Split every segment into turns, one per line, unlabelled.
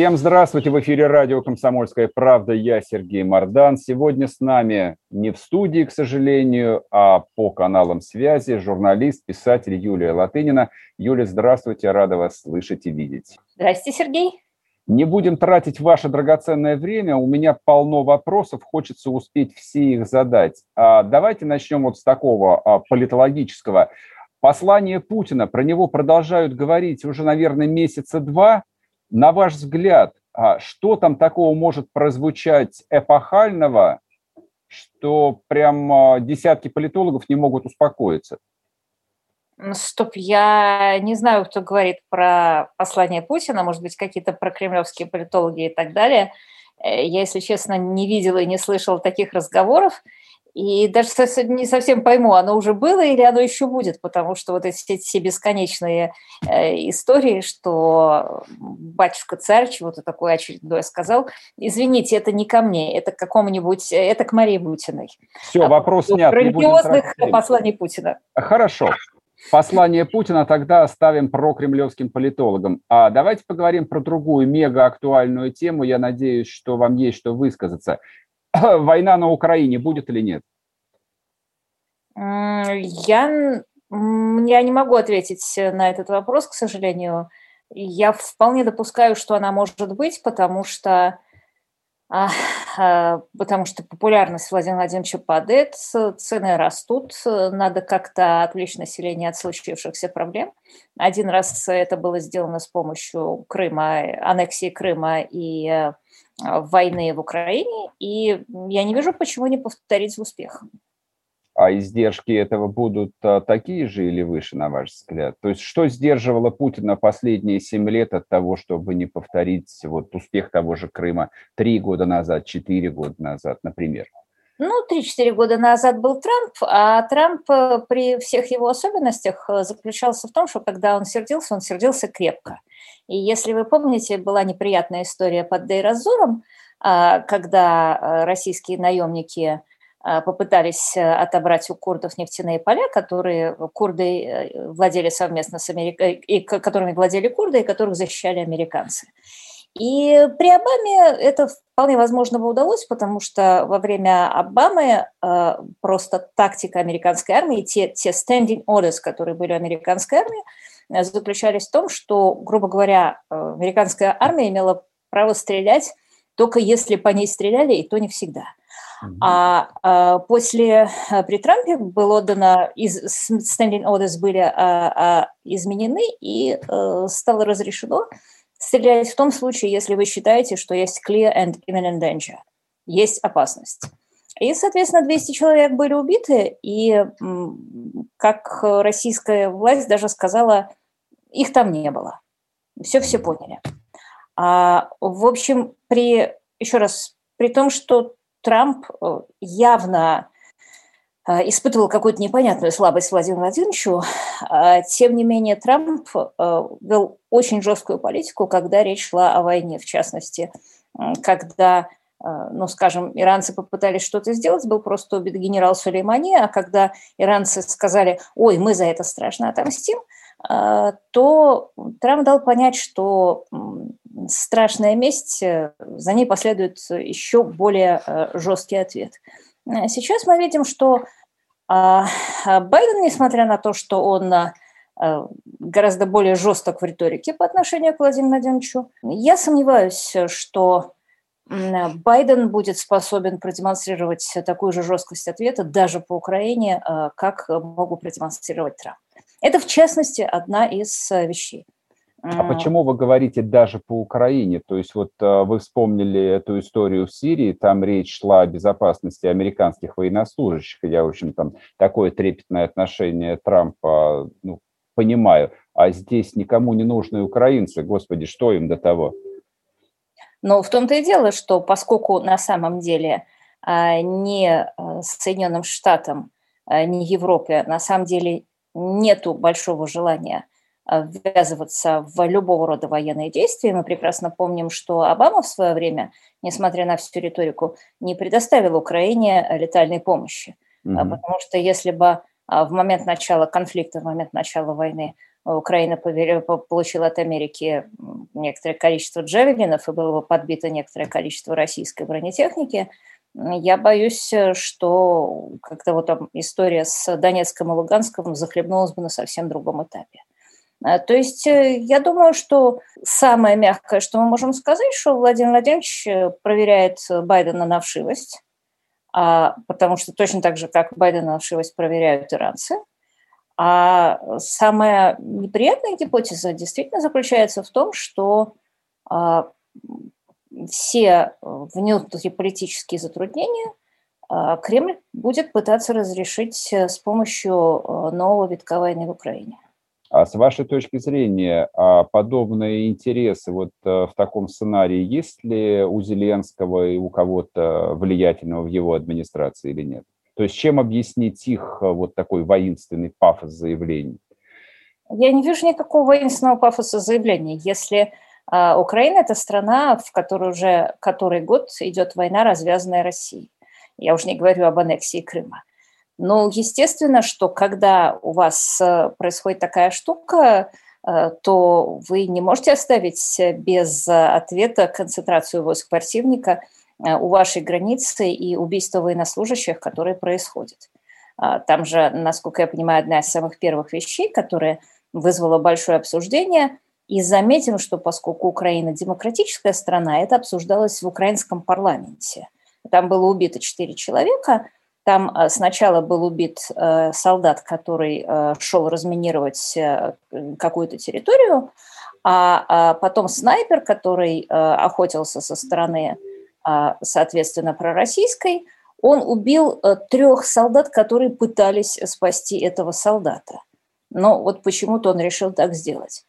Всем здравствуйте! В эфире радио «Комсомольская правда». Я Сергей Мордан. Сегодня с нами не в студии, к сожалению, а по каналам связи журналист, писатель Юлия Латынина. Юлия, здравствуйте! Рада вас слышать и видеть.
Здравствуйте, Сергей!
Не будем тратить ваше драгоценное время. У меня полно вопросов, хочется успеть все их задать. А давайте начнем вот с такого а, политологического. Послание Путина, про него продолжают говорить уже, наверное, месяца два – на ваш взгляд, а что там такого может прозвучать эпохального, что прям а, десятки политологов не могут успокоиться?
Стоп, я не знаю, кто говорит про послание Путина, может быть, какие-то прокремлевские политологи и так далее. Э, я, если честно, не видела и не слышала таких разговоров. И даже не совсем пойму, оно уже было или оно еще будет, потому что вот эти все бесконечные э, истории, что батюшка-царь чего-то такое очередное сказал, извините, это не ко мне, это к какому-нибудь, это к Марии Бутиной.
Все, вопрос а, снят.
Религиозных посланий Путина.
Хорошо. Послание Путина тогда оставим про кремлевским политологам. А давайте поговорим про другую мега актуальную тему. Я надеюсь, что вам есть что высказаться. война на Украине будет или нет?
Я, я не могу ответить на этот вопрос, к сожалению. Я вполне допускаю, что она может быть, потому что а, потому что популярность Владимира Владимировича падает, цены растут, надо как-то отвлечь население от случившихся проблем. Один раз это было сделано с помощью Крыма, аннексии Крыма и э, войны в Украине, и я не вижу, почему не повторить успех.
А издержки этого будут а, такие же или выше, на ваш взгляд? То есть что сдерживало Путина последние семь лет от того, чтобы не повторить вот успех того же Крыма три года назад, четыре года назад, например?
Ну, 3-4 года назад был Трамп, а Трамп э, при всех его особенностях э, заключался в том, что когда он сердился, он сердился крепко. И если вы помните, была неприятная история под Дейразуром, а, когда э, российские наемники попытались отобрать у курдов нефтяные поля, которые курды владели совместно с Америкой, и которыми владели курды, и которых защищали американцы. И при Обаме это вполне возможно бы удалось, потому что во время Обамы э, просто тактика американской армии, те, те standing orders, которые были у американской армии, э, заключались в том, что, грубо говоря, э, американская армия имела право стрелять только если по ней стреляли, и то не всегда. А, а после э, при Трампе было отдано из standing orders были а, а, изменены и а, стало разрешено стрелять в том случае, если вы считаете, что есть clear and imminent danger, есть опасность. И, соответственно, 200 человек были убиты, и, как российская власть даже сказала, их там не было. Все все поняли. А, в общем, при, еще раз, при том, что Трамп э, явно Э, испытывал какую-то непонятную слабость Владимиру Владимировичу. А, тем не менее, Трамп э, вел очень жесткую политику, когда речь шла о войне, в частности, когда ну, скажем, иранцы попытались что-то сделать, был просто убит генерал Сулеймани, а когда иранцы сказали, ой, мы за это страшно отомстим, то Трамп дал понять, что страшная месть, за ней последует еще более жесткий ответ. Сейчас мы видим, что а, а Байден, несмотря на то, что он а, гораздо более жесток в риторике по отношению к Владимиру Владимировичу, я сомневаюсь, что Байден будет способен продемонстрировать такую же жесткость ответа даже по Украине, как могу продемонстрировать Трамп. Это, в частности, одна из вещей.
А почему вы говорите даже по Украине? То есть вот э, вы вспомнили эту историю в Сирии, там речь шла о безопасности американских военнослужащих. Я, в общем, там такое трепетное отношение Трампа ну, понимаю. А здесь никому не нужны украинцы. Господи, что им до того?
Но в том-то и дело, что поскольку на самом деле ни Соединенным Штатам, ни Европе на самом деле нету большого желания ввязываться в любого рода военные действия. Мы прекрасно помним, что Обама в свое время, несмотря на всю риторику, не предоставил Украине летальной помощи. Mm-hmm. Потому что если бы в момент начала конфликта, в момент начала войны Украина получила от Америки некоторое количество джавелинов и было бы подбито некоторое количество российской бронетехники, я боюсь, что как-то вот там история с Донецком и Луганском захлебнулась бы на совсем другом этапе. А, то есть э, я думаю, что самое мягкое, что мы можем сказать, что Владимир Владимирович э, проверяет Байдена на вшивость, а, потому что точно так же, как Байдена на вшивость проверяют иранцы. А самая неприятная гипотеза действительно заключается в том, что а, все внутриполитические затруднения Кремль будет пытаться разрешить э, с помощью нового витка войны в Украине.
А с вашей точки зрения, а подобные интересы вот э, в таком сценарии есть ли у Зеленского и у кого-то влиятельного в его администрации или нет? То есть чем объяснить их э, вот такой воинственный пафос заявлений?
Я не вижу никакого воинственного пафоса заявлений. Если э, Украина – это страна, в которой уже который год идет война, развязанная Россией. Я уже не говорю об аннексии Крыма. Ну, естественно, что когда у вас э, происходит такая штука, э, то вы не можете оставить без ответа концентрацию войск противника э, у вашей границы и убийство военнослужащих, которые происходят. А, там же, насколько я понимаю, одна из самых первых вещей, которая вызвала большое обсуждение. И заметим, что поскольку Украина демократическая страна, это обсуждалось в украинском парламенте. Там было убито четыре человека – там э, сначала был убит э, солдат, который э, шел разминировать какую-то территорию, а, а потом снайпер, который охотился со стороны, соответственно, пророссийской, он убил трех солдат, которые пытались спасти этого солдата. Но вот почему-то он решил так сделать.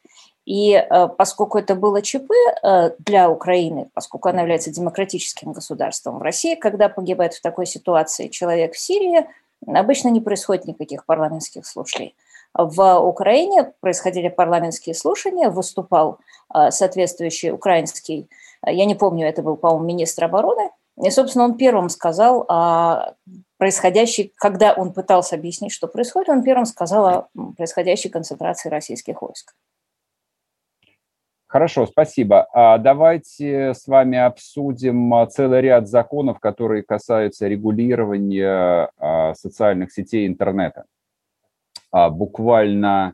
И э, поскольку это было ЧП э, для Украины, поскольку она является демократическим государством в России, когда погибает в такой ситуации человек в Сирии, обычно не происходит никаких парламентских слушаний. В Украине происходили парламентские слушания, выступал э, соответствующий украинский, я не помню, это был, по-моему, министр обороны, и, собственно, он первым сказал о происходящей, когда он пытался объяснить, что происходит, он первым сказал о происходящей концентрации российских войск.
Хорошо, спасибо. А давайте с вами обсудим а, целый ряд законов, которые касаются регулирования а, социальных сетей интернета. Буквально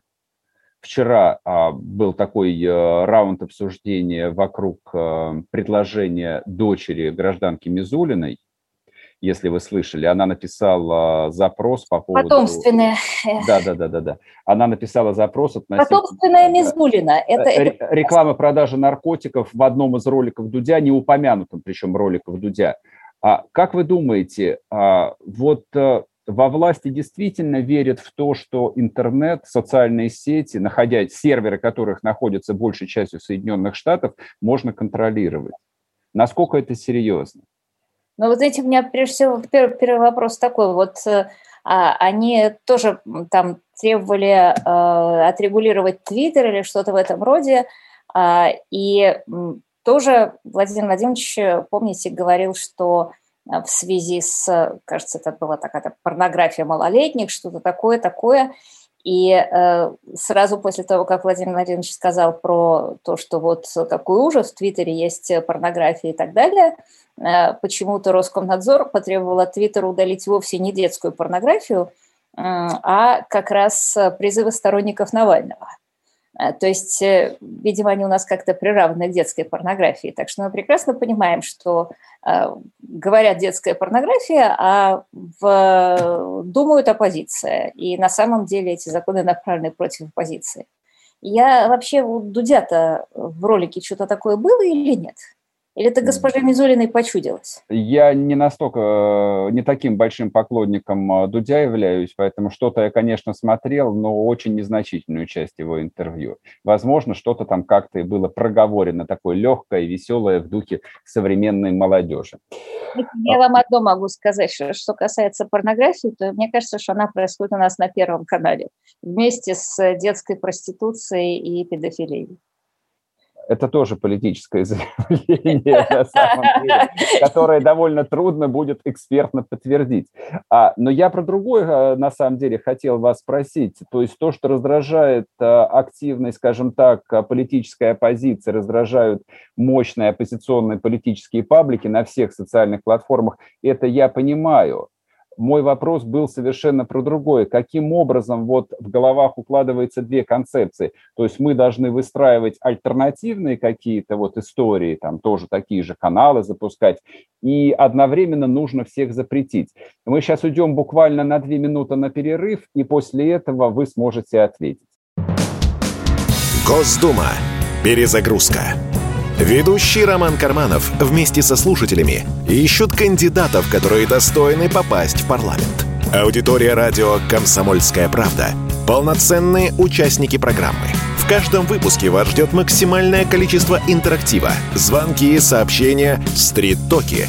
вчера был такой э, раунд обсуждения вокруг э, предложения дочери гражданки Мизулиной если вы слышали. Она написала запрос по поводу...
Потомственная.
Да, да, да, да, да. Она написала запрос
относительно... Потомственная Мизулина.
Это, это... Реклама продажи наркотиков в одном из роликов Дудя, не упомянутом, причем роликов Дудя. А как вы думаете, а, вот э, во власти действительно верят в то, что интернет, социальные сети, находясь, серверы которых находятся большей частью Соединенных Штатов, можно контролировать? Насколько это серьезно?
Но вот знаете, у меня прежде всего первый, первый вопрос такой. Вот э, а, они тоже там требовали а, отрегулировать Твиттер или что-то в этом роде. А, и тоже Владимир Владимирович, помните, говорил, что в связи с, кажется, это была такая порнография малолетних, что-то такое, такое. И э, сразу после того, как Владимир Владимирович сказал про то, что вот какой ужас, в Твиттере есть порнография и так далее, э, почему-то Роскомнадзор потребовал от Твиттера удалить вовсе не детскую порнографию, э, а как раз призывы сторонников Навального. Э, то есть, э, видимо, они у нас как-то приравнены к детской порнографии. Так что мы прекрасно понимаем, что э, говорят детская порнография, а в, думают оппозиция. И на самом деле эти законы направлены против оппозиции. Я вообще у Дудя-то в ролике что-то такое было или нет? Или это госпоже Мизулиной почудилось?
Я не настолько, э, не таким большим поклонником э, Дудя являюсь, поэтому что-то я, конечно, смотрел, но очень незначительную часть его интервью. Возможно, что-то там как-то и было проговорено, такое легкое, веселое в духе современной молодежи.
Я вам одно могу сказать, что, что касается порнографии, то мне кажется, что она происходит у нас на Первом канале вместе с детской проституцией и педофилией
это тоже политическое заявление, на самом деле, которое довольно трудно будет экспертно подтвердить. А, но я про другое, а, на самом деле, хотел вас спросить. То есть то, что раздражает а, активной, скажем так, а, политическая оппозиция, раздражают мощные оппозиционные политические паблики на всех социальных платформах, это я понимаю мой вопрос был совершенно про другое. Каким образом вот в головах укладываются две концепции? То есть мы должны выстраивать альтернативные какие-то вот истории, там тоже такие же каналы запускать, и одновременно нужно всех запретить. Мы сейчас уйдем буквально на две минуты на перерыв, и после этого вы сможете ответить.
Госдума. Перезагрузка. Ведущий Роман Карманов вместе со слушателями ищут кандидатов, которые достойны попасть в парламент. Аудитория радио «Комсомольская правда» — полноценные участники программы. В каждом выпуске вас ждет максимальное количество интерактива, звонки, сообщения, стрит-токи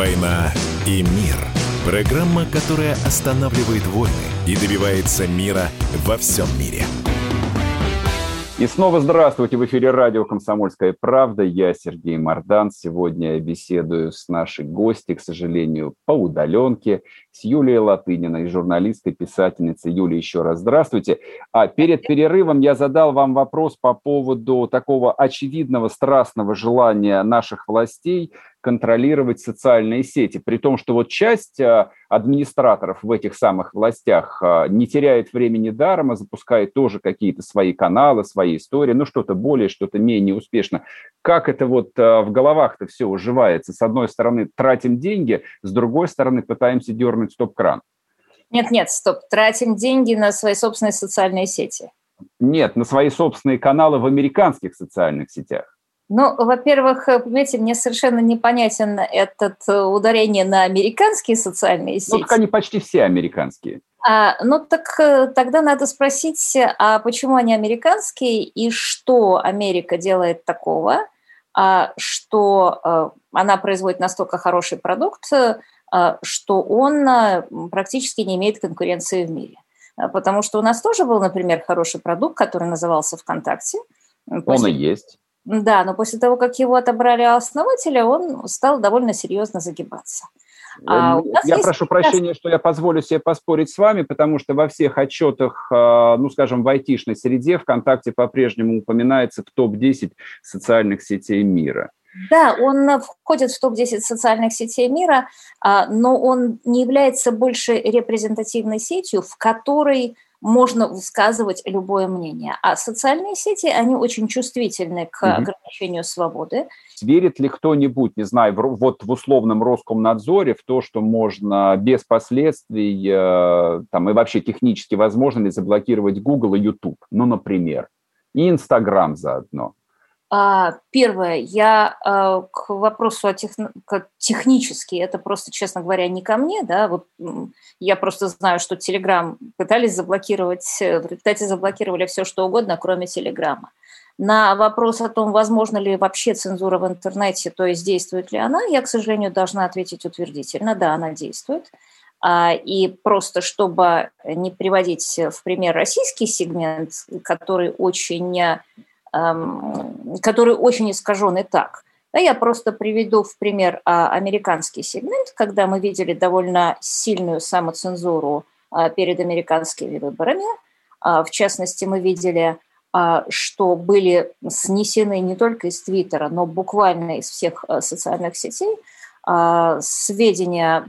«Война и мир» – программа, которая останавливает войны и добивается мира во всем мире –
и снова здравствуйте. В эфире радио «Комсомольская правда». Я Сергей Мордан. Сегодня я беседую с нашей гостью, к сожалению, по удаленке, с Юлией Латыниной, журналисткой, писательницей. Юлия, еще раз здравствуйте. А перед перерывом я задал вам вопрос по поводу такого очевидного страстного желания наших властей контролировать социальные сети, при том, что вот часть а, администраторов в этих самых властях а, не теряет времени даром, а запускает тоже какие-то свои каналы, свои истории, ну что-то более, что-то менее успешно. Как это вот а, в головах-то все уживается? С одной стороны тратим деньги, с другой стороны пытаемся дернуть стоп-кран.
Нет, нет, стоп, тратим деньги на свои собственные социальные сети.
Нет, на свои собственные каналы в американских социальных сетях.
Ну, во-первых, э, понимаете, мне совершенно непонятен этот э, ударение на американские социальные сети. Ну,
так они почти все американские.
А, ну, так э, тогда надо спросить, а почему они американские и что Америка делает такого, а, что а, она производит настолько хороший продукт, что он а, практически не имеет конкуренции в мире. Потому что у нас тоже был, например, хороший продукт, который назывался ВКонтакте.
Он и есть.
Да, но после того, как его отобрали основателя, он стал довольно серьезно загибаться.
А эм, я прошу прощения, что я позволю себе поспорить с вами, потому что во всех отчетах, а, ну, скажем, в айтишной среде ВКонтакте по-прежнему упоминается в топ-10 социальных сетей мира.
Да, он входит в топ-10 социальных сетей мира, а, но он не является больше репрезентативной сетью, в которой можно высказывать любое мнение. А социальные сети, они очень чувствительны к угу. ограничению свободы.
Верит ли кто-нибудь, не знаю, в, вот в условном Роскомнадзоре в то, что можно без последствий, э, там и вообще технически возможно ли заблокировать Google и YouTube, ну, например, и Инстаграм заодно?
А, первое, я а, к вопросу о тех, технически, это просто, честно говоря, не ко мне, да, вот я просто знаю, что Telegram пытались заблокировать, э, в результате заблокировали все, что угодно, кроме Телеграма. На вопрос о том, возможно ли вообще цензура в интернете, то есть действует ли она, я, к сожалению, должна ответить утвердительно, да, она действует. А, и просто чтобы не приводить в пример российский сегмент, который очень который очень искажен и так. Да, я просто приведу в пример а, американский сегмент, когда мы видели довольно сильную самоцензуру а, перед американскими выборами. А, в частности, мы видели что были снесены не только из Твиттера, но буквально из всех э, социальных сетей, сведения,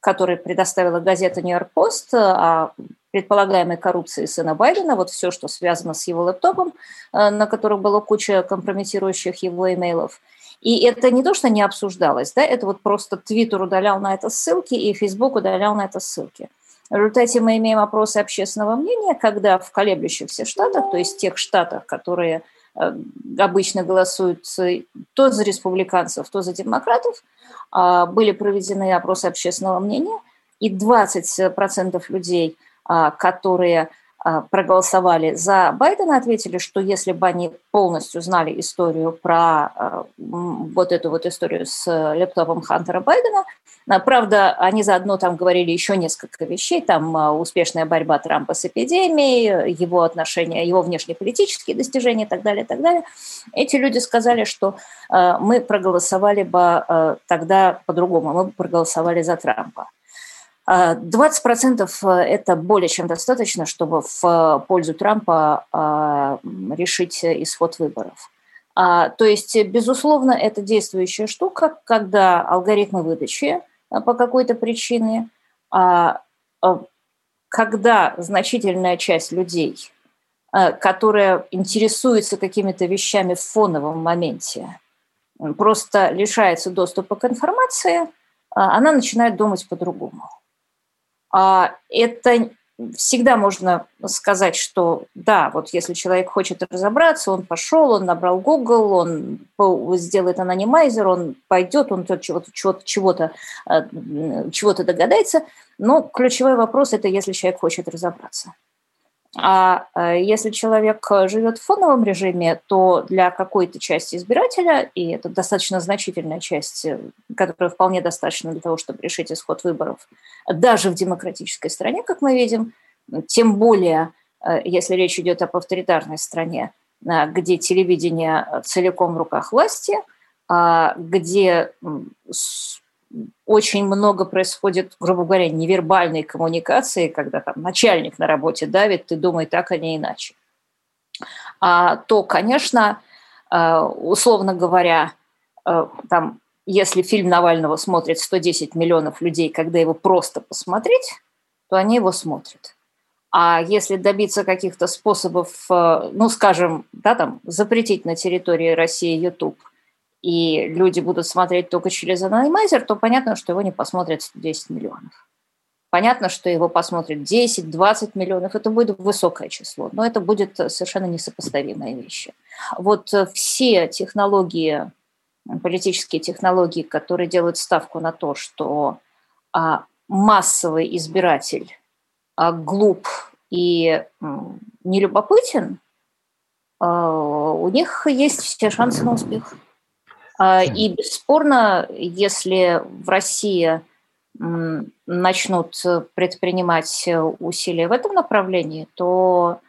которые предоставила газета «Нью-Йорк Пост» о предполагаемой коррупции сына Байдена, вот все, что связано с его лэптопом, э, на котором была куча компрометирующих его имейлов. И это не то, что не обсуждалось, да, это вот просто Твиттер удалял на это ссылки, и Фейсбук удалял на это ссылки. В результате мы имеем опросы общественного мнения, когда в колеблющихся штатах, то есть тех штатах, которые э, обычно голосуют то за республиканцев, то за демократов, а, были проведены опросы общественного мнения, и 20% людей, которые а, проголосовали за Байдена, ответили, что если бы они полностью знали историю про а, вот эту вот историю с лэптопом Хантера Байдена, а, правда, они заодно там говорили еще несколько вещей, там успешная борьба Трампа с эпидемией, его отношения, его внешнеполитические достижения и так далее, и так далее. Эти люди сказали, что мы проголосовали бы тогда по-другому, мы бы проголосовали за Трампа. 20% э, это более чем достаточно, чтобы в э, пользу Трампа э, решить исход выборов. А, то есть, безусловно, это действующая штука, когда алгоритмы выдачи по какой-то причине, а, когда значительная часть людей, которая интересуется какими-то вещами в фоновом моменте, просто лишается доступа к информации, она начинает думать по-другому. А, это всегда можно сказать, что да, вот если человек хочет разобраться, он пошел, он набрал Google, он сделает анонимайзер, он пойдет, он чего-то чего-то чего-то а, чего догадается. Но ключевой вопрос – это если человек хочет разобраться. А э, если человек живет в фоновом режиме, то для какой-то части избирателя, и это достаточно значительная часть, э, которая вполне достаточно для того, чтобы решить исход выборов, даже в демократической стране, как мы видим, тем более, э, если речь идет об авторитарной стране, где телевидение целиком в руках власти, а где очень много происходит, грубо говоря, невербальной коммуникации, когда там начальник на работе давит, ты думай так, а не иначе. А, то, конечно, э, условно говоря, э, там, если фильм Навального смотрит 110 миллионов людей, когда его просто посмотреть, то они его смотрят. А если добиться каких-то способов, э, ну, скажем, да, там, запретить на территории России YouTube – и люди будут смотреть только через анонимайзер, то понятно, что его не посмотрят 110 миллионов. Понятно, что его посмотрят 10-20 миллионов, это будет высокое число, но это будет совершенно несопоставимые вещи. Вот все технологии, политические технологии, которые делают ставку на то, что а, массовый избиратель а, глуп и нелюбопытен, а, у них есть все шансы на успех. А, и бесспорно, если в России начнут предпринимать усилия в этом направлении, то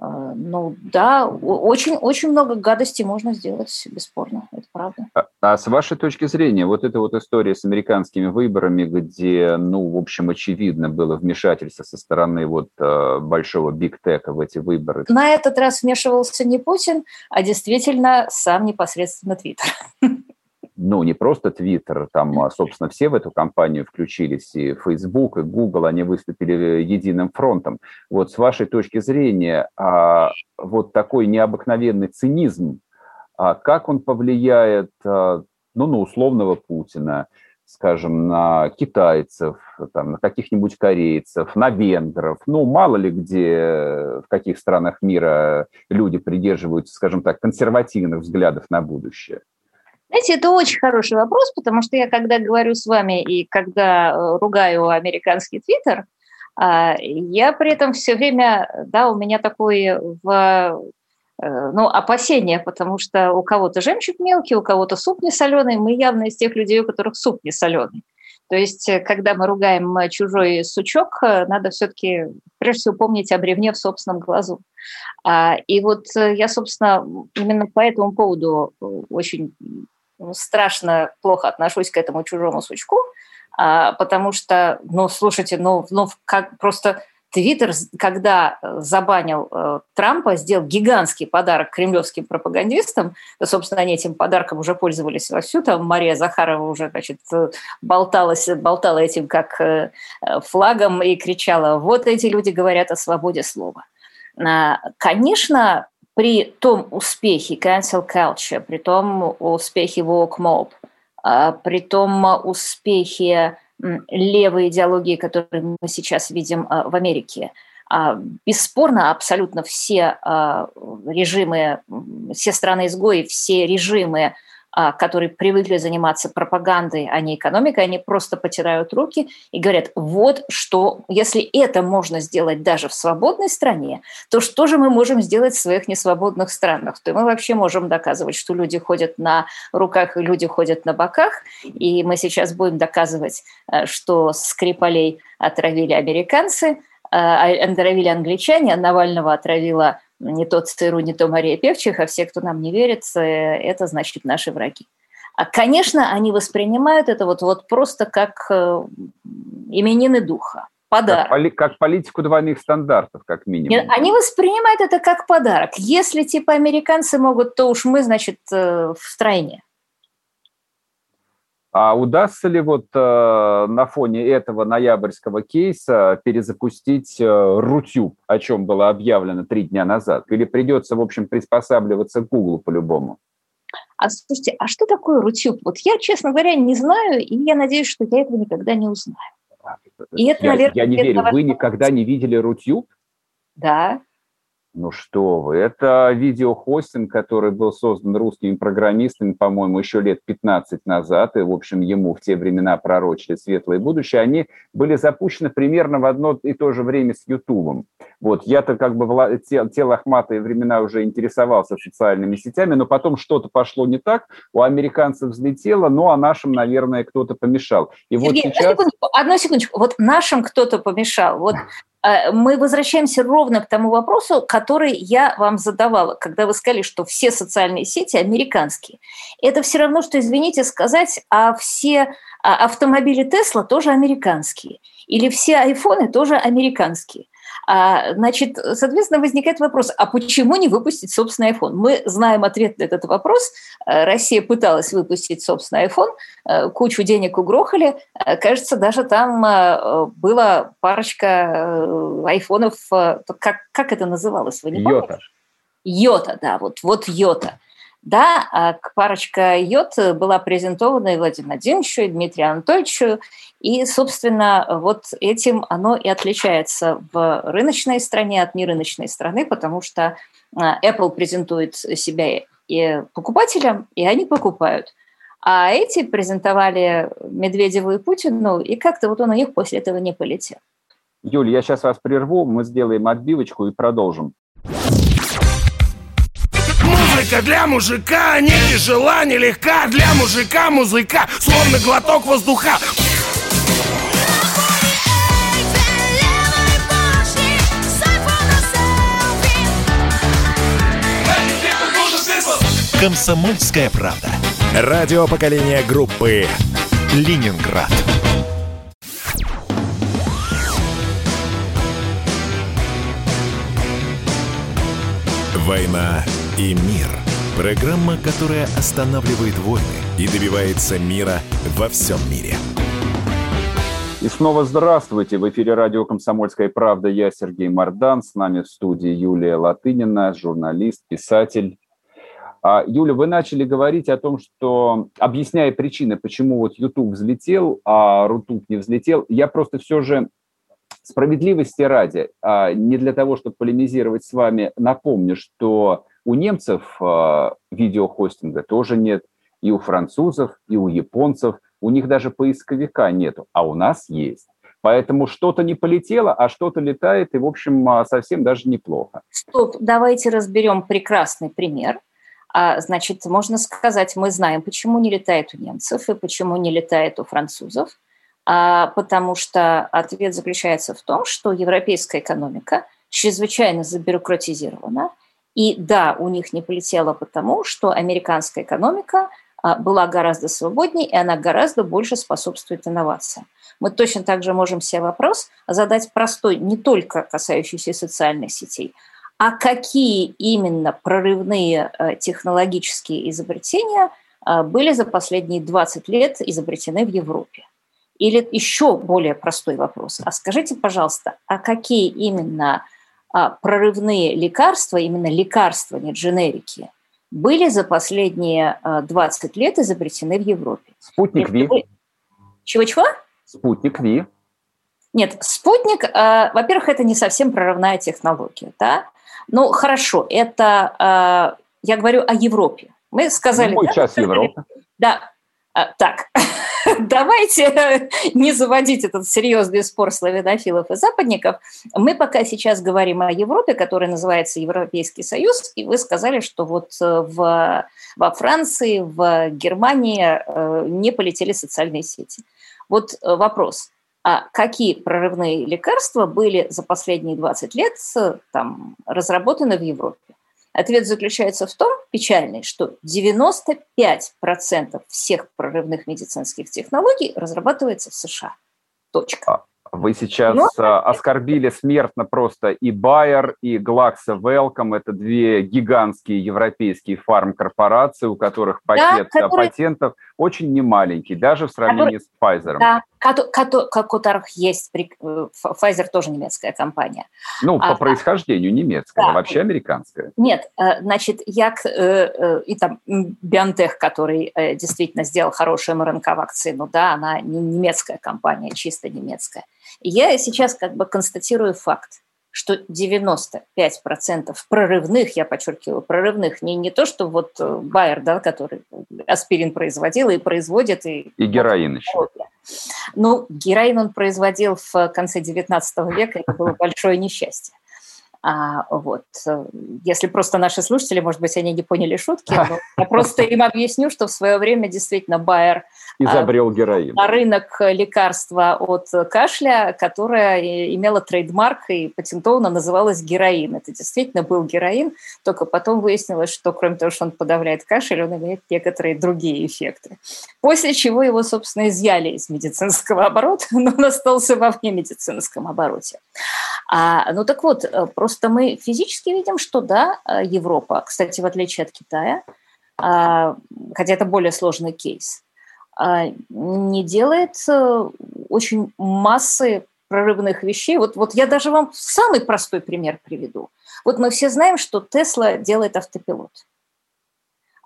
ну да, очень, очень много гадостей можно сделать, бесспорно, это правда.
А, а с вашей точки зрения, вот эта вот история с американскими выборами, где, ну, в общем, очевидно было вмешательство со стороны вот э, большого биг-тека в эти выборы?
На этот раз вмешивался не Путин, а действительно сам непосредственно Твиттер.
ну, не просто Твиттер, там, а, собственно, все в эту кампанию включились, и Facebook, и Google, они выступили единым фронтом. Вот с вашей точки зрения, а, вот такой необыкновенный цинизм, а как он повлияет, а, ну, на условного Путина, скажем, на китайцев, там, на каких-нибудь корейцев, на венгров. Ну, мало ли где, в каких странах мира люди придерживаются, скажем так, консервативных взглядов на будущее.
Знаете, это очень хороший вопрос, потому что я, когда говорю с вами и когда э, ругаю американский твиттер, а, я при этом все время, да, у меня такое в, э, ну, опасение, потому что у кого-то жемчуг мелкий, у кого-то суп не соленый, мы явно из тех людей, у которых суп не соленый. То есть, э, когда мы ругаем чужой сучок, надо все-таки прежде всего помнить о бревне в собственном глазу. А, и вот я, собственно, именно по этому поводу очень страшно плохо отношусь к этому чужому сучку, а, потому что, ну, слушайте, ну, ну как просто Твиттер, когда э, забанил э, Трампа, сделал гигантский подарок кремлевским пропагандистам. Собственно, они этим подарком уже пользовались вовсю. Там Мария Захарова уже, значит, болталась, болтала этим как флагом и кричала, вот эти люди говорят о свободе слова. А, конечно, при том успехе cancel culture, при том успехе woke mob, а, при том успехе левой идеологии, которую мы сейчас видим а, в Америке. А, бесспорно, абсолютно все режимы, все страны-изгои, все режимы которые привыкли заниматься пропагандой, а не экономикой, они просто потирают руки и говорят, вот что, если это можно сделать даже в свободной стране, то что же мы можем сделать в своих несвободных странах? То мы вообще можем доказывать, что люди ходят на руках люди ходят на боках, и мы сейчас будем доказывать, э, что Скрипалей отравили американцы, э, отравили англичане, Навального отравила не тот ЦРУ, не то Мария Певчих, а все, кто нам не верит, это значит наши враги. А, конечно, они воспринимают это вот, вот просто как э, именины духа. Подарок.
Как, поли, как политику двойных стандартов, как минимум.
Они воспринимают это как подарок. Если типа американцы могут, то уж мы, значит, э, в стране.
А удастся ли вот э, на фоне этого ноябрьского кейса перезапустить э, Рутюб, о чем было объявлено три дня назад? Или придется, в общем, приспосабливаться к Гуглу по-любому?
А слушайте, а что такое Рутюб? Вот я, честно говоря, не знаю, и я надеюсь, что я этого никогда не узнаю.
И это, я, наверное, я не верю. Вы никогда не видели Рутюб?
Да.
Ну что вы, это видеохостинг, который был создан русскими программистами, по-моему, еще лет 15 назад, и, в общем, ему в те времена пророчили светлое будущее. Они были запущены примерно в одно и то же время с Ютубом. Вот, я-то как бы в те, те лохматые времена уже интересовался социальными сетями, но потом что-то пошло не так, у американцев взлетело, ну, а нашим, наверное, кто-то помешал.
И Евгений, вот сейчас... одну, секундочку, одну секундочку, вот нашим кто-то помешал, вот мы возвращаемся ровно к тому вопросу, который я вам задавала, когда вы сказали, что все социальные сети американские. Это все равно, что, извините, сказать, а все а автомобили Тесла тоже американские. Или все айфоны тоже американские. А, значит, соответственно, возникает вопрос, а почему не выпустить собственный iPhone? Мы знаем ответ на этот вопрос. Э, Россия пыталась выпустить собственный iPhone, э, кучу денег угрохали. Э, кажется, даже там была парочка айфонов, как, как это называлось, вы не помните? Йота. Йота, да, вот, вот Йота. Да, а парочка йод была презентована и Владимиру Владимировичу, и Дмитрию Анатольевичу, и, собственно, вот этим оно и отличается в рыночной стране от нерыночной страны, потому что а, Apple презентует себя и покупателям, и они покупают. А эти презентовали Медведеву и Путину, и как-то вот он у них после этого не полетел.
Юль, я сейчас вас прерву, мы сделаем отбивочку и продолжим.
Музыка для мужика не тяжела, не легка Для мужика музыка, словно глоток воздуха
«Комсомольская правда». Радио поколения группы «Ленинград». «Война и мир». Программа, которая останавливает войны и добивается мира во всем мире.
И снова здравствуйте. В эфире радио «Комсомольская правда». Я Сергей Мордан. С нами в студии Юлия Латынина, журналист, писатель, а, Юля, вы начали говорить о том, что, объясняя причины, почему вот YouTube взлетел, а Рутуб не взлетел, я просто все же справедливости ради, а, не для того, чтобы полемизировать с вами, напомню, что у немцев а, видеохостинга тоже нет, и у французов, и у японцев, у них даже поисковика нету, а у нас есть. Поэтому что-то не полетело, а что-то летает, и, в общем, совсем даже неплохо.
Стоп, давайте разберем прекрасный пример. А, значит, можно сказать, мы знаем, почему не летает у немцев и почему не летает у французов, а, потому что ответ заключается в том, что европейская экономика чрезвычайно забюрократизирована, и да, у них не полетело потому, что американская экономика а, была гораздо свободнее, и она гораздо больше способствует инновациям. Мы точно так же можем себе вопрос задать простой, не только касающийся социальных сетей, а какие именно прорывные э, технологические изобретения э, были за последние 20 лет изобретены в Европе? Или еще более простой вопрос. А скажите, пожалуйста, а какие именно а, прорывные лекарства, именно лекарства, не дженерики, были за последние 20 а, лет изобретены в Европе?
Спутник Ви.
Чего-чего?
Спутник Ви.
Нет, спутник, э, во-первых, это не совсем прорывная технология, да? Ну, хорошо, это, э, я говорю о Европе. Мы сказали...
Мой да, час Европы.
Да, э, так, давайте не заводить этот серьезный спор славянофилов и западников. Мы пока сейчас говорим о Европе, которая называется Европейский Союз, и вы сказали, что вот в, во Франции, в Германии не полетели социальные сети. Вот э, вопрос, а какие прорывные лекарства были за последние 20 лет там, разработаны в Европе? Ответ заключается в том, печальный, что 95% всех прорывных медицинских технологий разрабатывается в США. Точка. А,
вы сейчас Но... Ну, э, оскорбили смертно просто и Bayer, и Glaxo Wellcome. Это две гигантские европейские фармкорпорации, у которых пакет да, которые... патентов очень немаленький, даже в сравнении которые... с Pfizer.
Да, как у которых есть... Э, Pfizer тоже немецкая компания.
Ну, по а, происхождению немецкая, да. вообще американская.
Нет, э, значит, я... И там BioNTech, который действительно сделал хорошую МРНК-вакцину, да, она не немецкая компания, чисто немецкая. Я сейчас как бы констатирую факт, что 95% прорывных, я подчеркиваю, прорывных, не, не то, что вот э, Байер, да, который аспирин производил и производит. И,
и героин еще.
Ну, героин он производил в конце 19 века, это было большое несчастье. А, вот. Э, если просто наши слушатели, может быть, они не поняли шутки, я просто им объясню, что в свое время действительно Байер –
изобрел героин.
На рынок лекарства от кашля, которое имело трейдмарк и патентованно называлось героин. Это действительно был героин, только потом выяснилось, что кроме того, что он подавляет кашель, он имеет некоторые другие эффекты. После чего его, собственно, изъяли из медицинского оборота, но он остался во вне медицинском обороте. А, ну так вот, просто мы физически видим, что да, Европа, кстати, в отличие от Китая, а, хотя это более сложный кейс, а, не делает э, очень массы прорывных вещей. Вот, вот я даже вам самый простой пример приведу. Вот мы все знаем, что Тесла делает автопилот.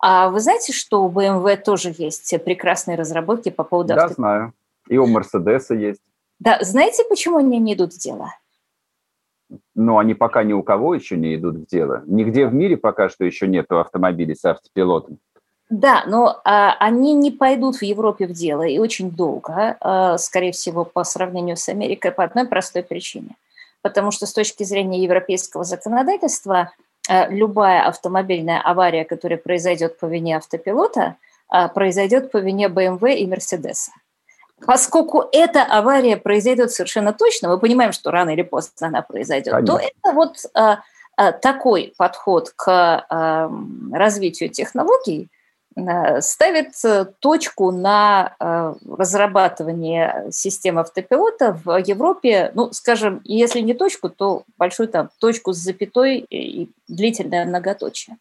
А вы знаете, что у BMW тоже есть прекрасные разработки по поводу
да, автопилота? Да, знаю. И у Мерседеса есть.
Да, знаете, почему они не идут в дело?
Ну, они пока ни у кого еще не идут в дело. Нигде в мире пока что еще нет автомобилей с автопилотом.
Да, но а, они не пойдут в Европе в дело и очень долго, а, скорее всего, по сравнению с Америкой, по одной простой причине. Потому что с точки зрения европейского законодательства а, любая автомобильная авария, которая произойдет по вине автопилота, а, произойдет по вине BMW и Мерседеса. Поскольку эта авария произойдет совершенно точно, мы понимаем, что рано или поздно она произойдет, Конечно. то это вот а, а, такой подход к а, развитию технологий – Э, ставит э, точку на э, разрабатывание системы автопилота в Европе, ну, скажем, если не точку, то большую там точку с запятой и длительное многоточие.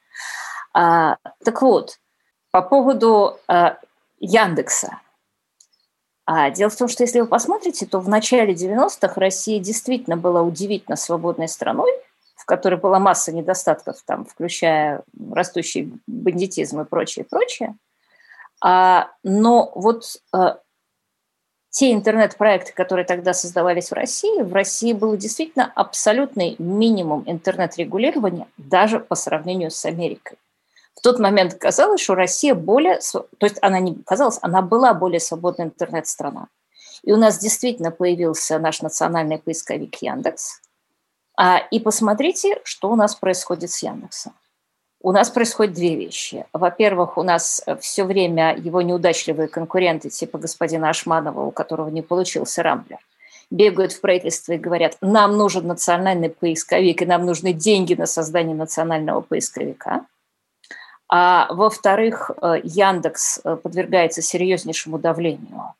А, так вот, по поводу а, Яндекса. А, дело в том, что если вы посмотрите, то в начале 90-х Россия действительно была удивительно свободной страной – в которой была масса недостатков, там, включая растущий бандитизм и прочее, прочее. А, но вот а, те интернет-проекты, которые тогда создавались в России, в России был действительно абсолютный минимум интернет-регулирования даже по сравнению с Америкой. В тот момент казалось, что Россия более, то есть она не казалась, она была более свободная интернет-страна. И у нас действительно появился наш национальный поисковик Яндекс – а, и посмотрите, что у нас происходит с Яндексом. У нас происходят две вещи. Во-первых, у нас все время его неудачливые конкуренты, типа господина Ашманова, у которого не получился Рамблер, бегают в правительство и говорят, нам нужен национальный поисковик, и нам нужны деньги на создание национального поисковика. А во-вторых, э, Яндекс э, подвергается серьезнейшему давлению.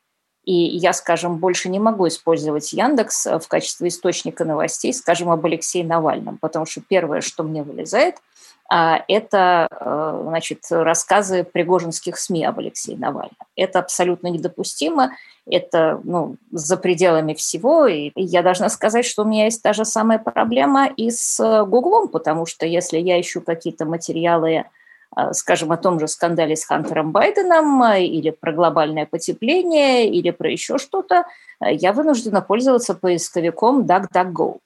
И я, скажем, больше не могу использовать Яндекс в качестве источника новостей, скажем, об Алексее Навальном, потому что первое, что мне вылезает, а, это значит, рассказы пригожинских СМИ об Алексее Навальном. Это абсолютно недопустимо это ну, за пределами всего. И я должна сказать, что у меня есть та же самая проблема и с э, Гуглом, потому что если я ищу какие-то материалы, э, скажем, о том же скандале с Хантером Байденом э, или про глобальное потепление, или про еще что-то, я вынуждена пользоваться поисковиком DuckDuckGo.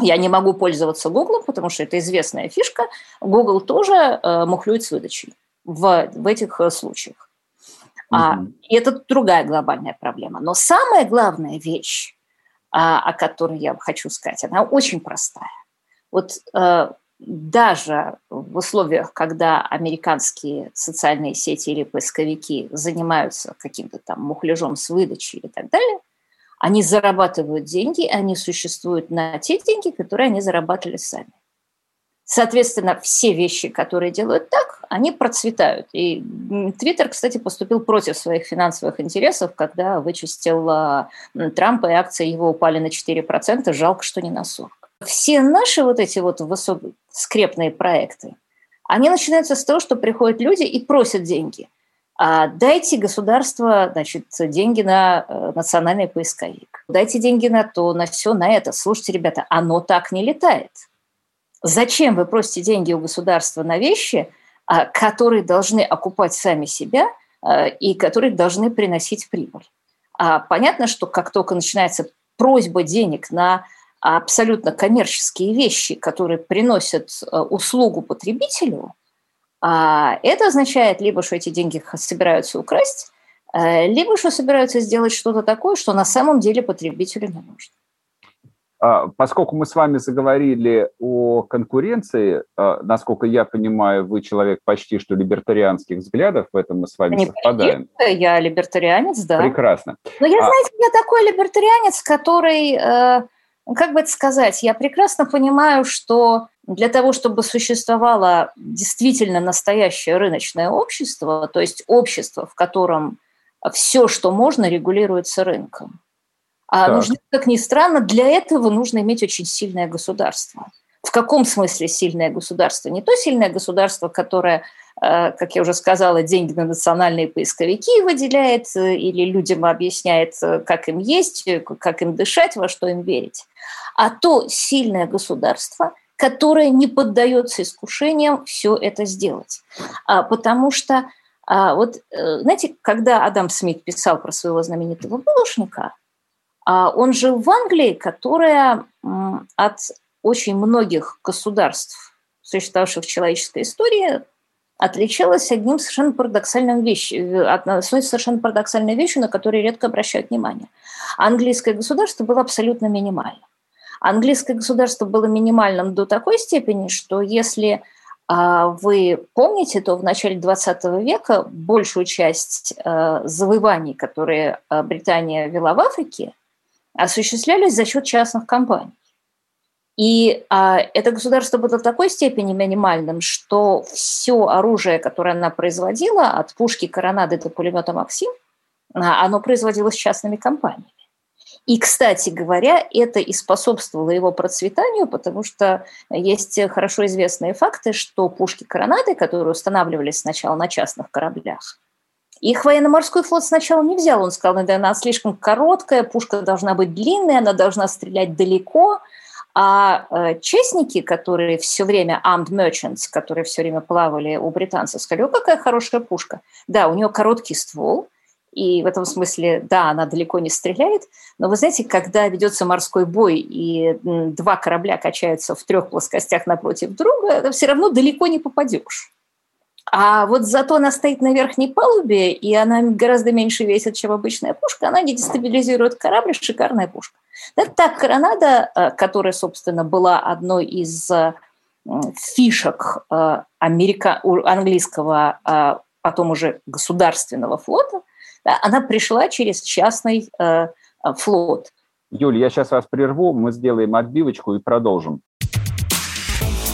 Я не могу пользоваться Google, потому что это известная фишка. Google тоже э, мухлюет с выдачей в, в этих случаях. А, и это другая глобальная проблема. Но самая главная вещь, а, о которой я хочу сказать, она очень простая. Вот а, даже в условиях, когда американские социальные сети или поисковики занимаются каким-то там мухляжом с выдачей и так далее, они зарабатывают деньги, они существуют на те деньги, которые они зарабатывали сами. Соответственно, все вещи, которые делают так, они процветают. И Твиттер, кстати, поступил против своих финансовых интересов, когда вычистил а, Трампа, и акции его упали на 4%. Жалко, что не на 40%. Все наши вот эти вот высок... скрепные проекты, они начинаются с того, что приходят люди и просят деньги. А дайте государство, значит, деньги на э, национальный поисковик. Дайте деньги на то, на все, на это. Слушайте, ребята, оно так не летает. Зачем вы просите деньги у государства на вещи, а, которые должны окупать сами себя а, и которые должны приносить прибыль? А понятно, что как только начинается просьба денег на абсолютно коммерческие вещи, которые приносят услугу потребителю, это означает либо, что эти деньги собираются украсть, либо что собираются сделать что-то такое, что на самом деле потребителю не нужно.
А, поскольку мы с вами заговорили о конкуренции, а, насколько я понимаю, вы человек почти что либертарианских взглядов, в этом мы с вами
Не
совпадаем.
Я либертарианец, да.
Прекрасно.
Но я, а... знаете, я такой либертарианец, который, э, как бы это сказать, я прекрасно понимаю, что для того, чтобы существовало действительно настоящее рыночное общество, то есть общество, в котором все, что можно, регулируется рынком, а так. как ни странно, для этого нужно иметь очень сильное государство. В каком смысле сильное государство? Не то сильное государство, которое, э, как я уже сказала, деньги на национальные поисковики выделяет э, или людям объясняет, э, как им есть, как им дышать, во что им верить, а то сильное государство, которое не поддается искушениям все это сделать. А, потому что а, вот, знаете, когда Адам Смит писал про своего знаменитого булочника – а он жил в Англии, которая от очень многих государств, существовавших в человеческой истории, отличалась одним совершенно парадоксальным вещью, одной совершенно парадоксальной вещью, на которую редко обращают внимание. Английское государство было абсолютно минимальным. Английское государство было минимальным до такой степени, что если а, вы помните, то в начале 20 века большую часть а, завоеваний, которые а, Британия вела в Африке, осуществлялись за счет частных компаний. И а, это государство было в такой степени минимальным, что все оружие, которое она производила, от пушки Коронады до пулемета Максим, а, оно производилось частными компаниями. И, кстати говоря, это и способствовало его процветанию, потому что есть хорошо известные факты, что пушки Коронады, которые устанавливались сначала на частных кораблях, их военно-морской флот сначала не взял. Он сказал, да, она слишком короткая, пушка должна быть длинная, она должна стрелять далеко. А э, честники, которые все время, armed merchants, которые все время плавали у британцев, сказали, о, какая хорошая пушка. Да, у нее короткий ствол, и в этом смысле, да, она далеко не стреляет, но вы знаете, когда ведется морской бой, и два корабля качаются в трех плоскостях напротив друга, все равно далеко не попадешь. А вот зато она стоит на верхней палубе, и она гораздо меньше весит, чем обычная пушка, она не дестабилизирует корабль, шикарная пушка. Это так Коронада, э, которая, собственно, была одной из э, фишек э, америка... английского, потом уже государственного флота, она пришла через частный флот.
Юль, я сейчас вас прерву, мы сделаем отбивочку и продолжим.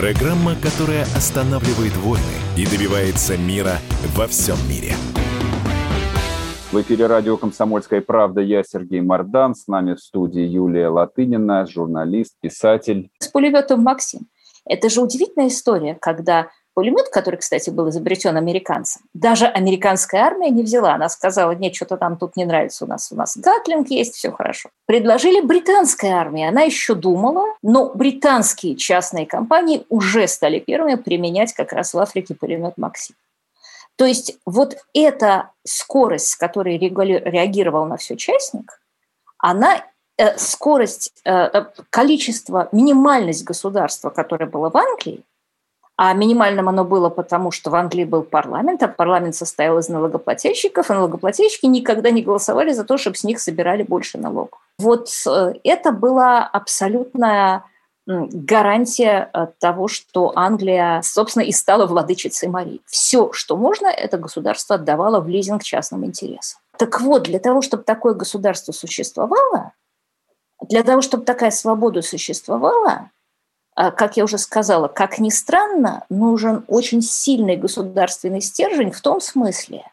программа, которая останавливает войны и добивается мира во всем мире.
В эфире радио «Комсомольская правда». Я Сергей Мордан. С нами в студии Юлия Латынина, журналист, писатель.
С пулеметом Максим. Это же удивительная история, когда пулемет, который, кстати, был изобретен американцем, даже американская армия не взяла. Она сказала, нет, что-то там тут не нравится у нас. У нас Гатлинг есть, все хорошо. Предложили британской армии. Она еще думала, но британские частные компании уже стали первыми применять как раз в Африке пулемет Максим. То есть вот эта скорость, с которой реагировал на все частник, она э, скорость, э, количество, минимальность государства, которое было в Англии, а минимальным оно было потому, что в Англии был парламент, а парламент состоял из налогоплательщиков, и налогоплательщики никогда не голосовали за то, чтобы с них собирали больше налогов. Вот э, это была абсолютная гарантия э, того, что Англия, собственно, и стала владычицей Марии. Все, что можно, это государство отдавало в лизинг частным интересам. Так вот, для того, чтобы такое государство существовало, для того, чтобы такая свобода существовала, как я уже сказала, как ни странно, нужен очень сильный государственный стержень в том смысле,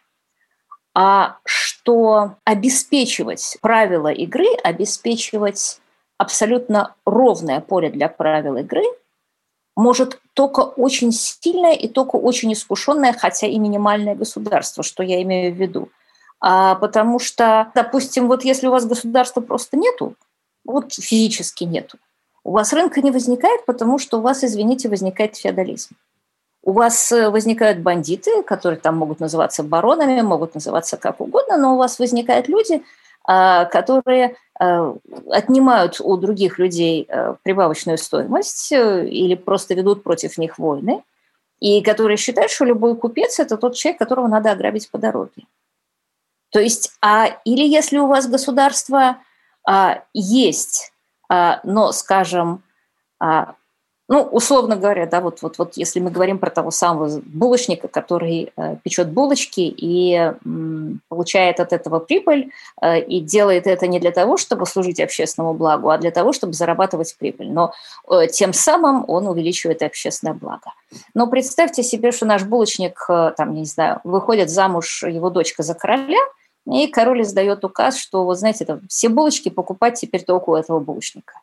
а что обеспечивать правила игры, обеспечивать абсолютно ровное поле для правил игры может только очень сильное и только очень искушенное, хотя и минимальное государство, что я имею в виду. А, потому что, допустим, вот если у вас государства просто нету, вот физически нету, у вас рынка не возникает, потому что у вас, извините, возникает феодализм. У вас э, возникают бандиты, которые там могут называться баронами, могут называться как угодно, но у вас возникают люди, а, которые а, отнимают у других людей а, прибавочную стоимость э, или просто ведут против них войны, и которые считают, что любой купец – это тот человек, которого надо ограбить по дороге. То есть, а, или если у вас государство а, есть, но, скажем, а, ну, условно говоря, да, вот, вот, вот если мы говорим про того самого булочника, который э, печет булочки и получает от этого прибыль, э, и делает это не для того, чтобы служить общественному благу, а для того, чтобы зарабатывать прибыль. Но э, тем самым он увеличивает общественное благо. Но представьте себе, что наш булочник, там, не знаю, выходит замуж его дочка за короля, и король издает указ, что, вот знаете, там, все булочки покупать теперь только у этого булочника.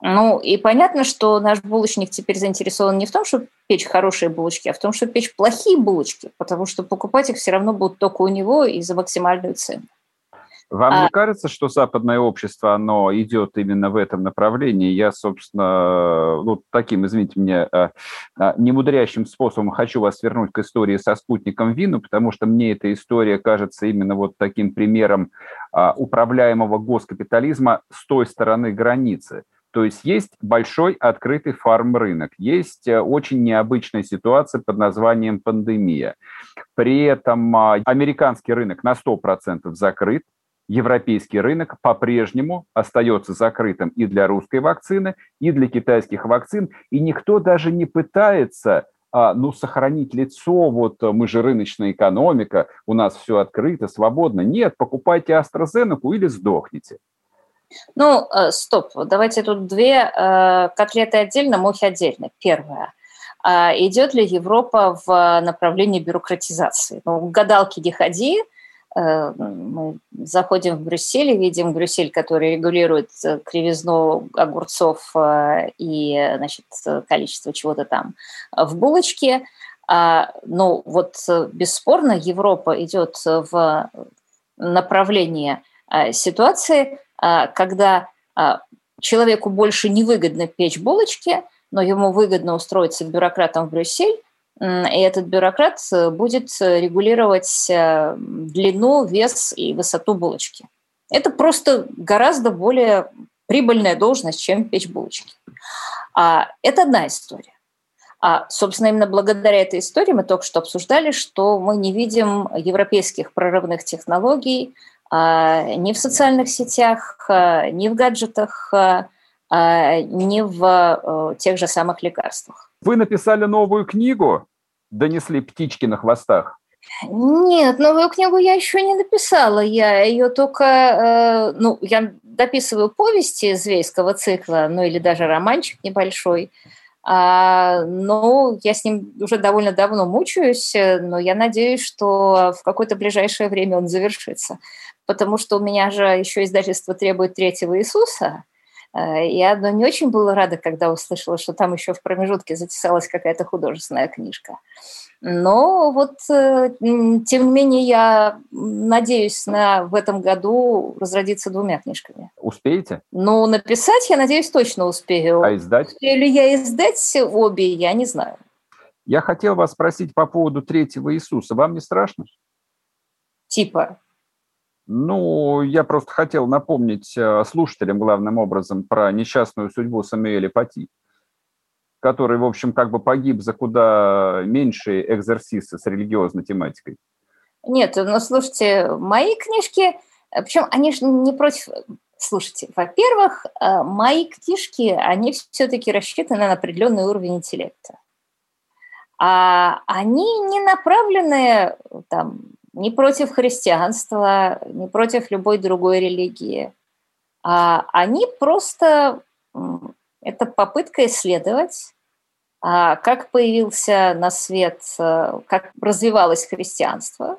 Ну, и понятно, что наш булочник теперь заинтересован не в том, чтобы печь хорошие булочки, а в том, чтобы печь плохие булочки, потому что покупать их все равно будут только у него и за максимальную цену.
Вам а... не кажется, что западное общество, оно идет именно в этом направлении? Я, собственно, ну, таким, извините меня, э, э, немудрящим способом хочу вас вернуть к истории со спутником Вину, потому что мне эта история кажется именно вот таким примером а, управляемого госкапитализма с той стороны границы – то есть есть большой открытый фарм-рынок, есть э, очень необычная ситуация под названием пандемия. При этом а, американский рынок на 100% закрыт, европейский рынок по-прежнему остается закрытым и для русской вакцины, и для китайских вакцин, и никто даже не пытается а, ну, сохранить лицо, вот мы же рыночная экономика, у нас все открыто, свободно. Нет, покупайте AstraZeneca или сдохните.
Ну, э, стоп, давайте тут две э, котлеты отдельно, мухи отдельно. Первое. А идет ли Европа в направлении бюрократизации? Ну, гадалки не ходи, э, мы заходим в Брюссель и видим Брюссель, который регулирует кривизну огурцов и значит, количество чего-то там в булочке. А, ну вот бесспорно Европа идет в направлении ситуации, когда человеку больше невыгодно печь булочки, но ему выгодно устроиться бюрократом в Брюссель, и этот бюрократ будет регулировать длину, вес и высоту булочки. Это просто гораздо более прибыльная должность, чем печь булочки. А, это одна история. А, собственно, именно благодаря этой истории мы только что обсуждали, что мы не видим европейских прорывных технологий а, ни в социальных сетях, а, ни в гаджетах, а, а ни в а, тех же самых лекарствах.
Вы написали новую книгу, донесли птички на хвостах.
Нет, новую книгу я еще не написала. Я ее только, э, ну, я дописываю повести Звейского цикла, ну или даже романчик небольшой. А, но я с ним уже довольно давно мучаюсь, но я надеюсь, что в какое-то ближайшее время он завершится. Потому что у меня же еще издательство требует третьего Иисуса. Э, я ну, не очень была рада, когда услышала, что там еще в промежутке затесалась какая-то художественная книжка. Но вот, э, тем не менее, я надеюсь на в этом году разродиться двумя книжками.
Успеете?
Ну, написать, я надеюсь, точно успею.
А издать?
Успею ли я издать обе, я не знаю.
Я хотел вас спросить по поводу третьего Иисуса. Вам не страшно?
Типа?
Ну, я просто хотел напомнить э, слушателям главным образом про несчастную судьбу Самуэля Пати который, в общем, как бы погиб за куда меньшие экзерсисы с религиозной тематикой?
Нет, ну, слушайте, мои книжки, причем они же не против... Слушайте, во-первых, э, мои книжки, они все-таки рассчитаны на определенный уровень интеллекта. А они не направлены там, ни против христианства, ни против любой другой религии. А они просто это попытка исследовать а как появился на свет, э, как развивалось христианство.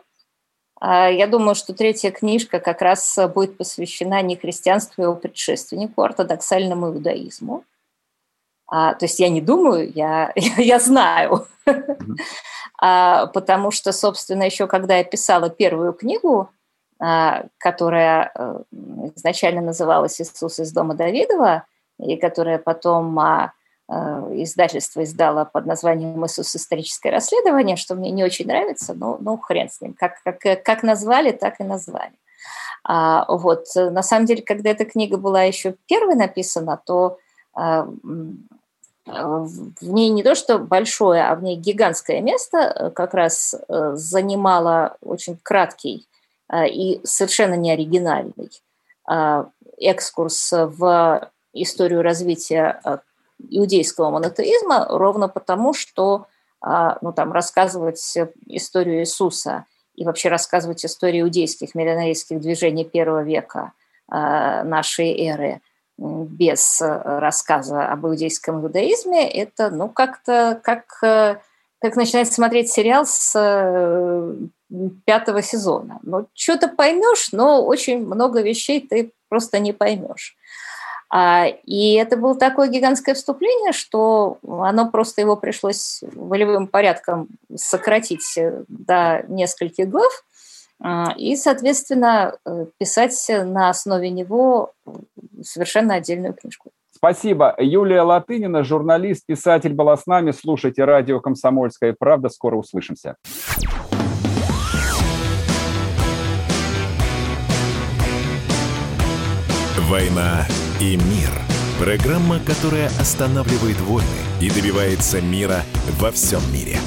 А я думаю, что третья книжка как раз будет посвящена не христианству, а его предшественнику, ортодоксальному иудаизму. А, то есть я не думаю, я, я знаю. а, потому что, собственно, еще когда я писала первую книгу, а, которая э, изначально называлась «Иисус из дома Давидова», и которая потом а, Э, издательство издало под названием «Иисус. Историческое расследование», что мне не очень нравится, но ну, хрен с ним. Как, как, как назвали, так и назвали. А, вот, на самом деле, когда эта книга была еще первой написана, то а, в ней не то что большое, а в ней гигантское место э, как раз э, занимала очень краткий и совершенно неоригинальный экскурс в историю развития иудейского монотеизма ровно потому, что а, ну, там, рассказывать историю Иисуса и вообще рассказывать историю иудейских миллионаристских движений первого века а, нашей эры без рассказа об иудейском иудаизме, это ну, как-то как, как начинать смотреть сериал с э, пятого сезона. Ну, что-то поймешь, но очень много вещей ты просто не поймешь. А, и это было такое гигантское вступление, что оно просто его пришлось волевым порядком сократить до нескольких глав и, соответственно, э, писать на основе него совершенно отдельную книжку.
Спасибо. Юлия Латынина, журналист, писатель была с нами. Слушайте радио «Комсомольская правда». Скоро услышимся.
«Война и мир». Программа, которая останавливает войны и добивается мира во всем мире.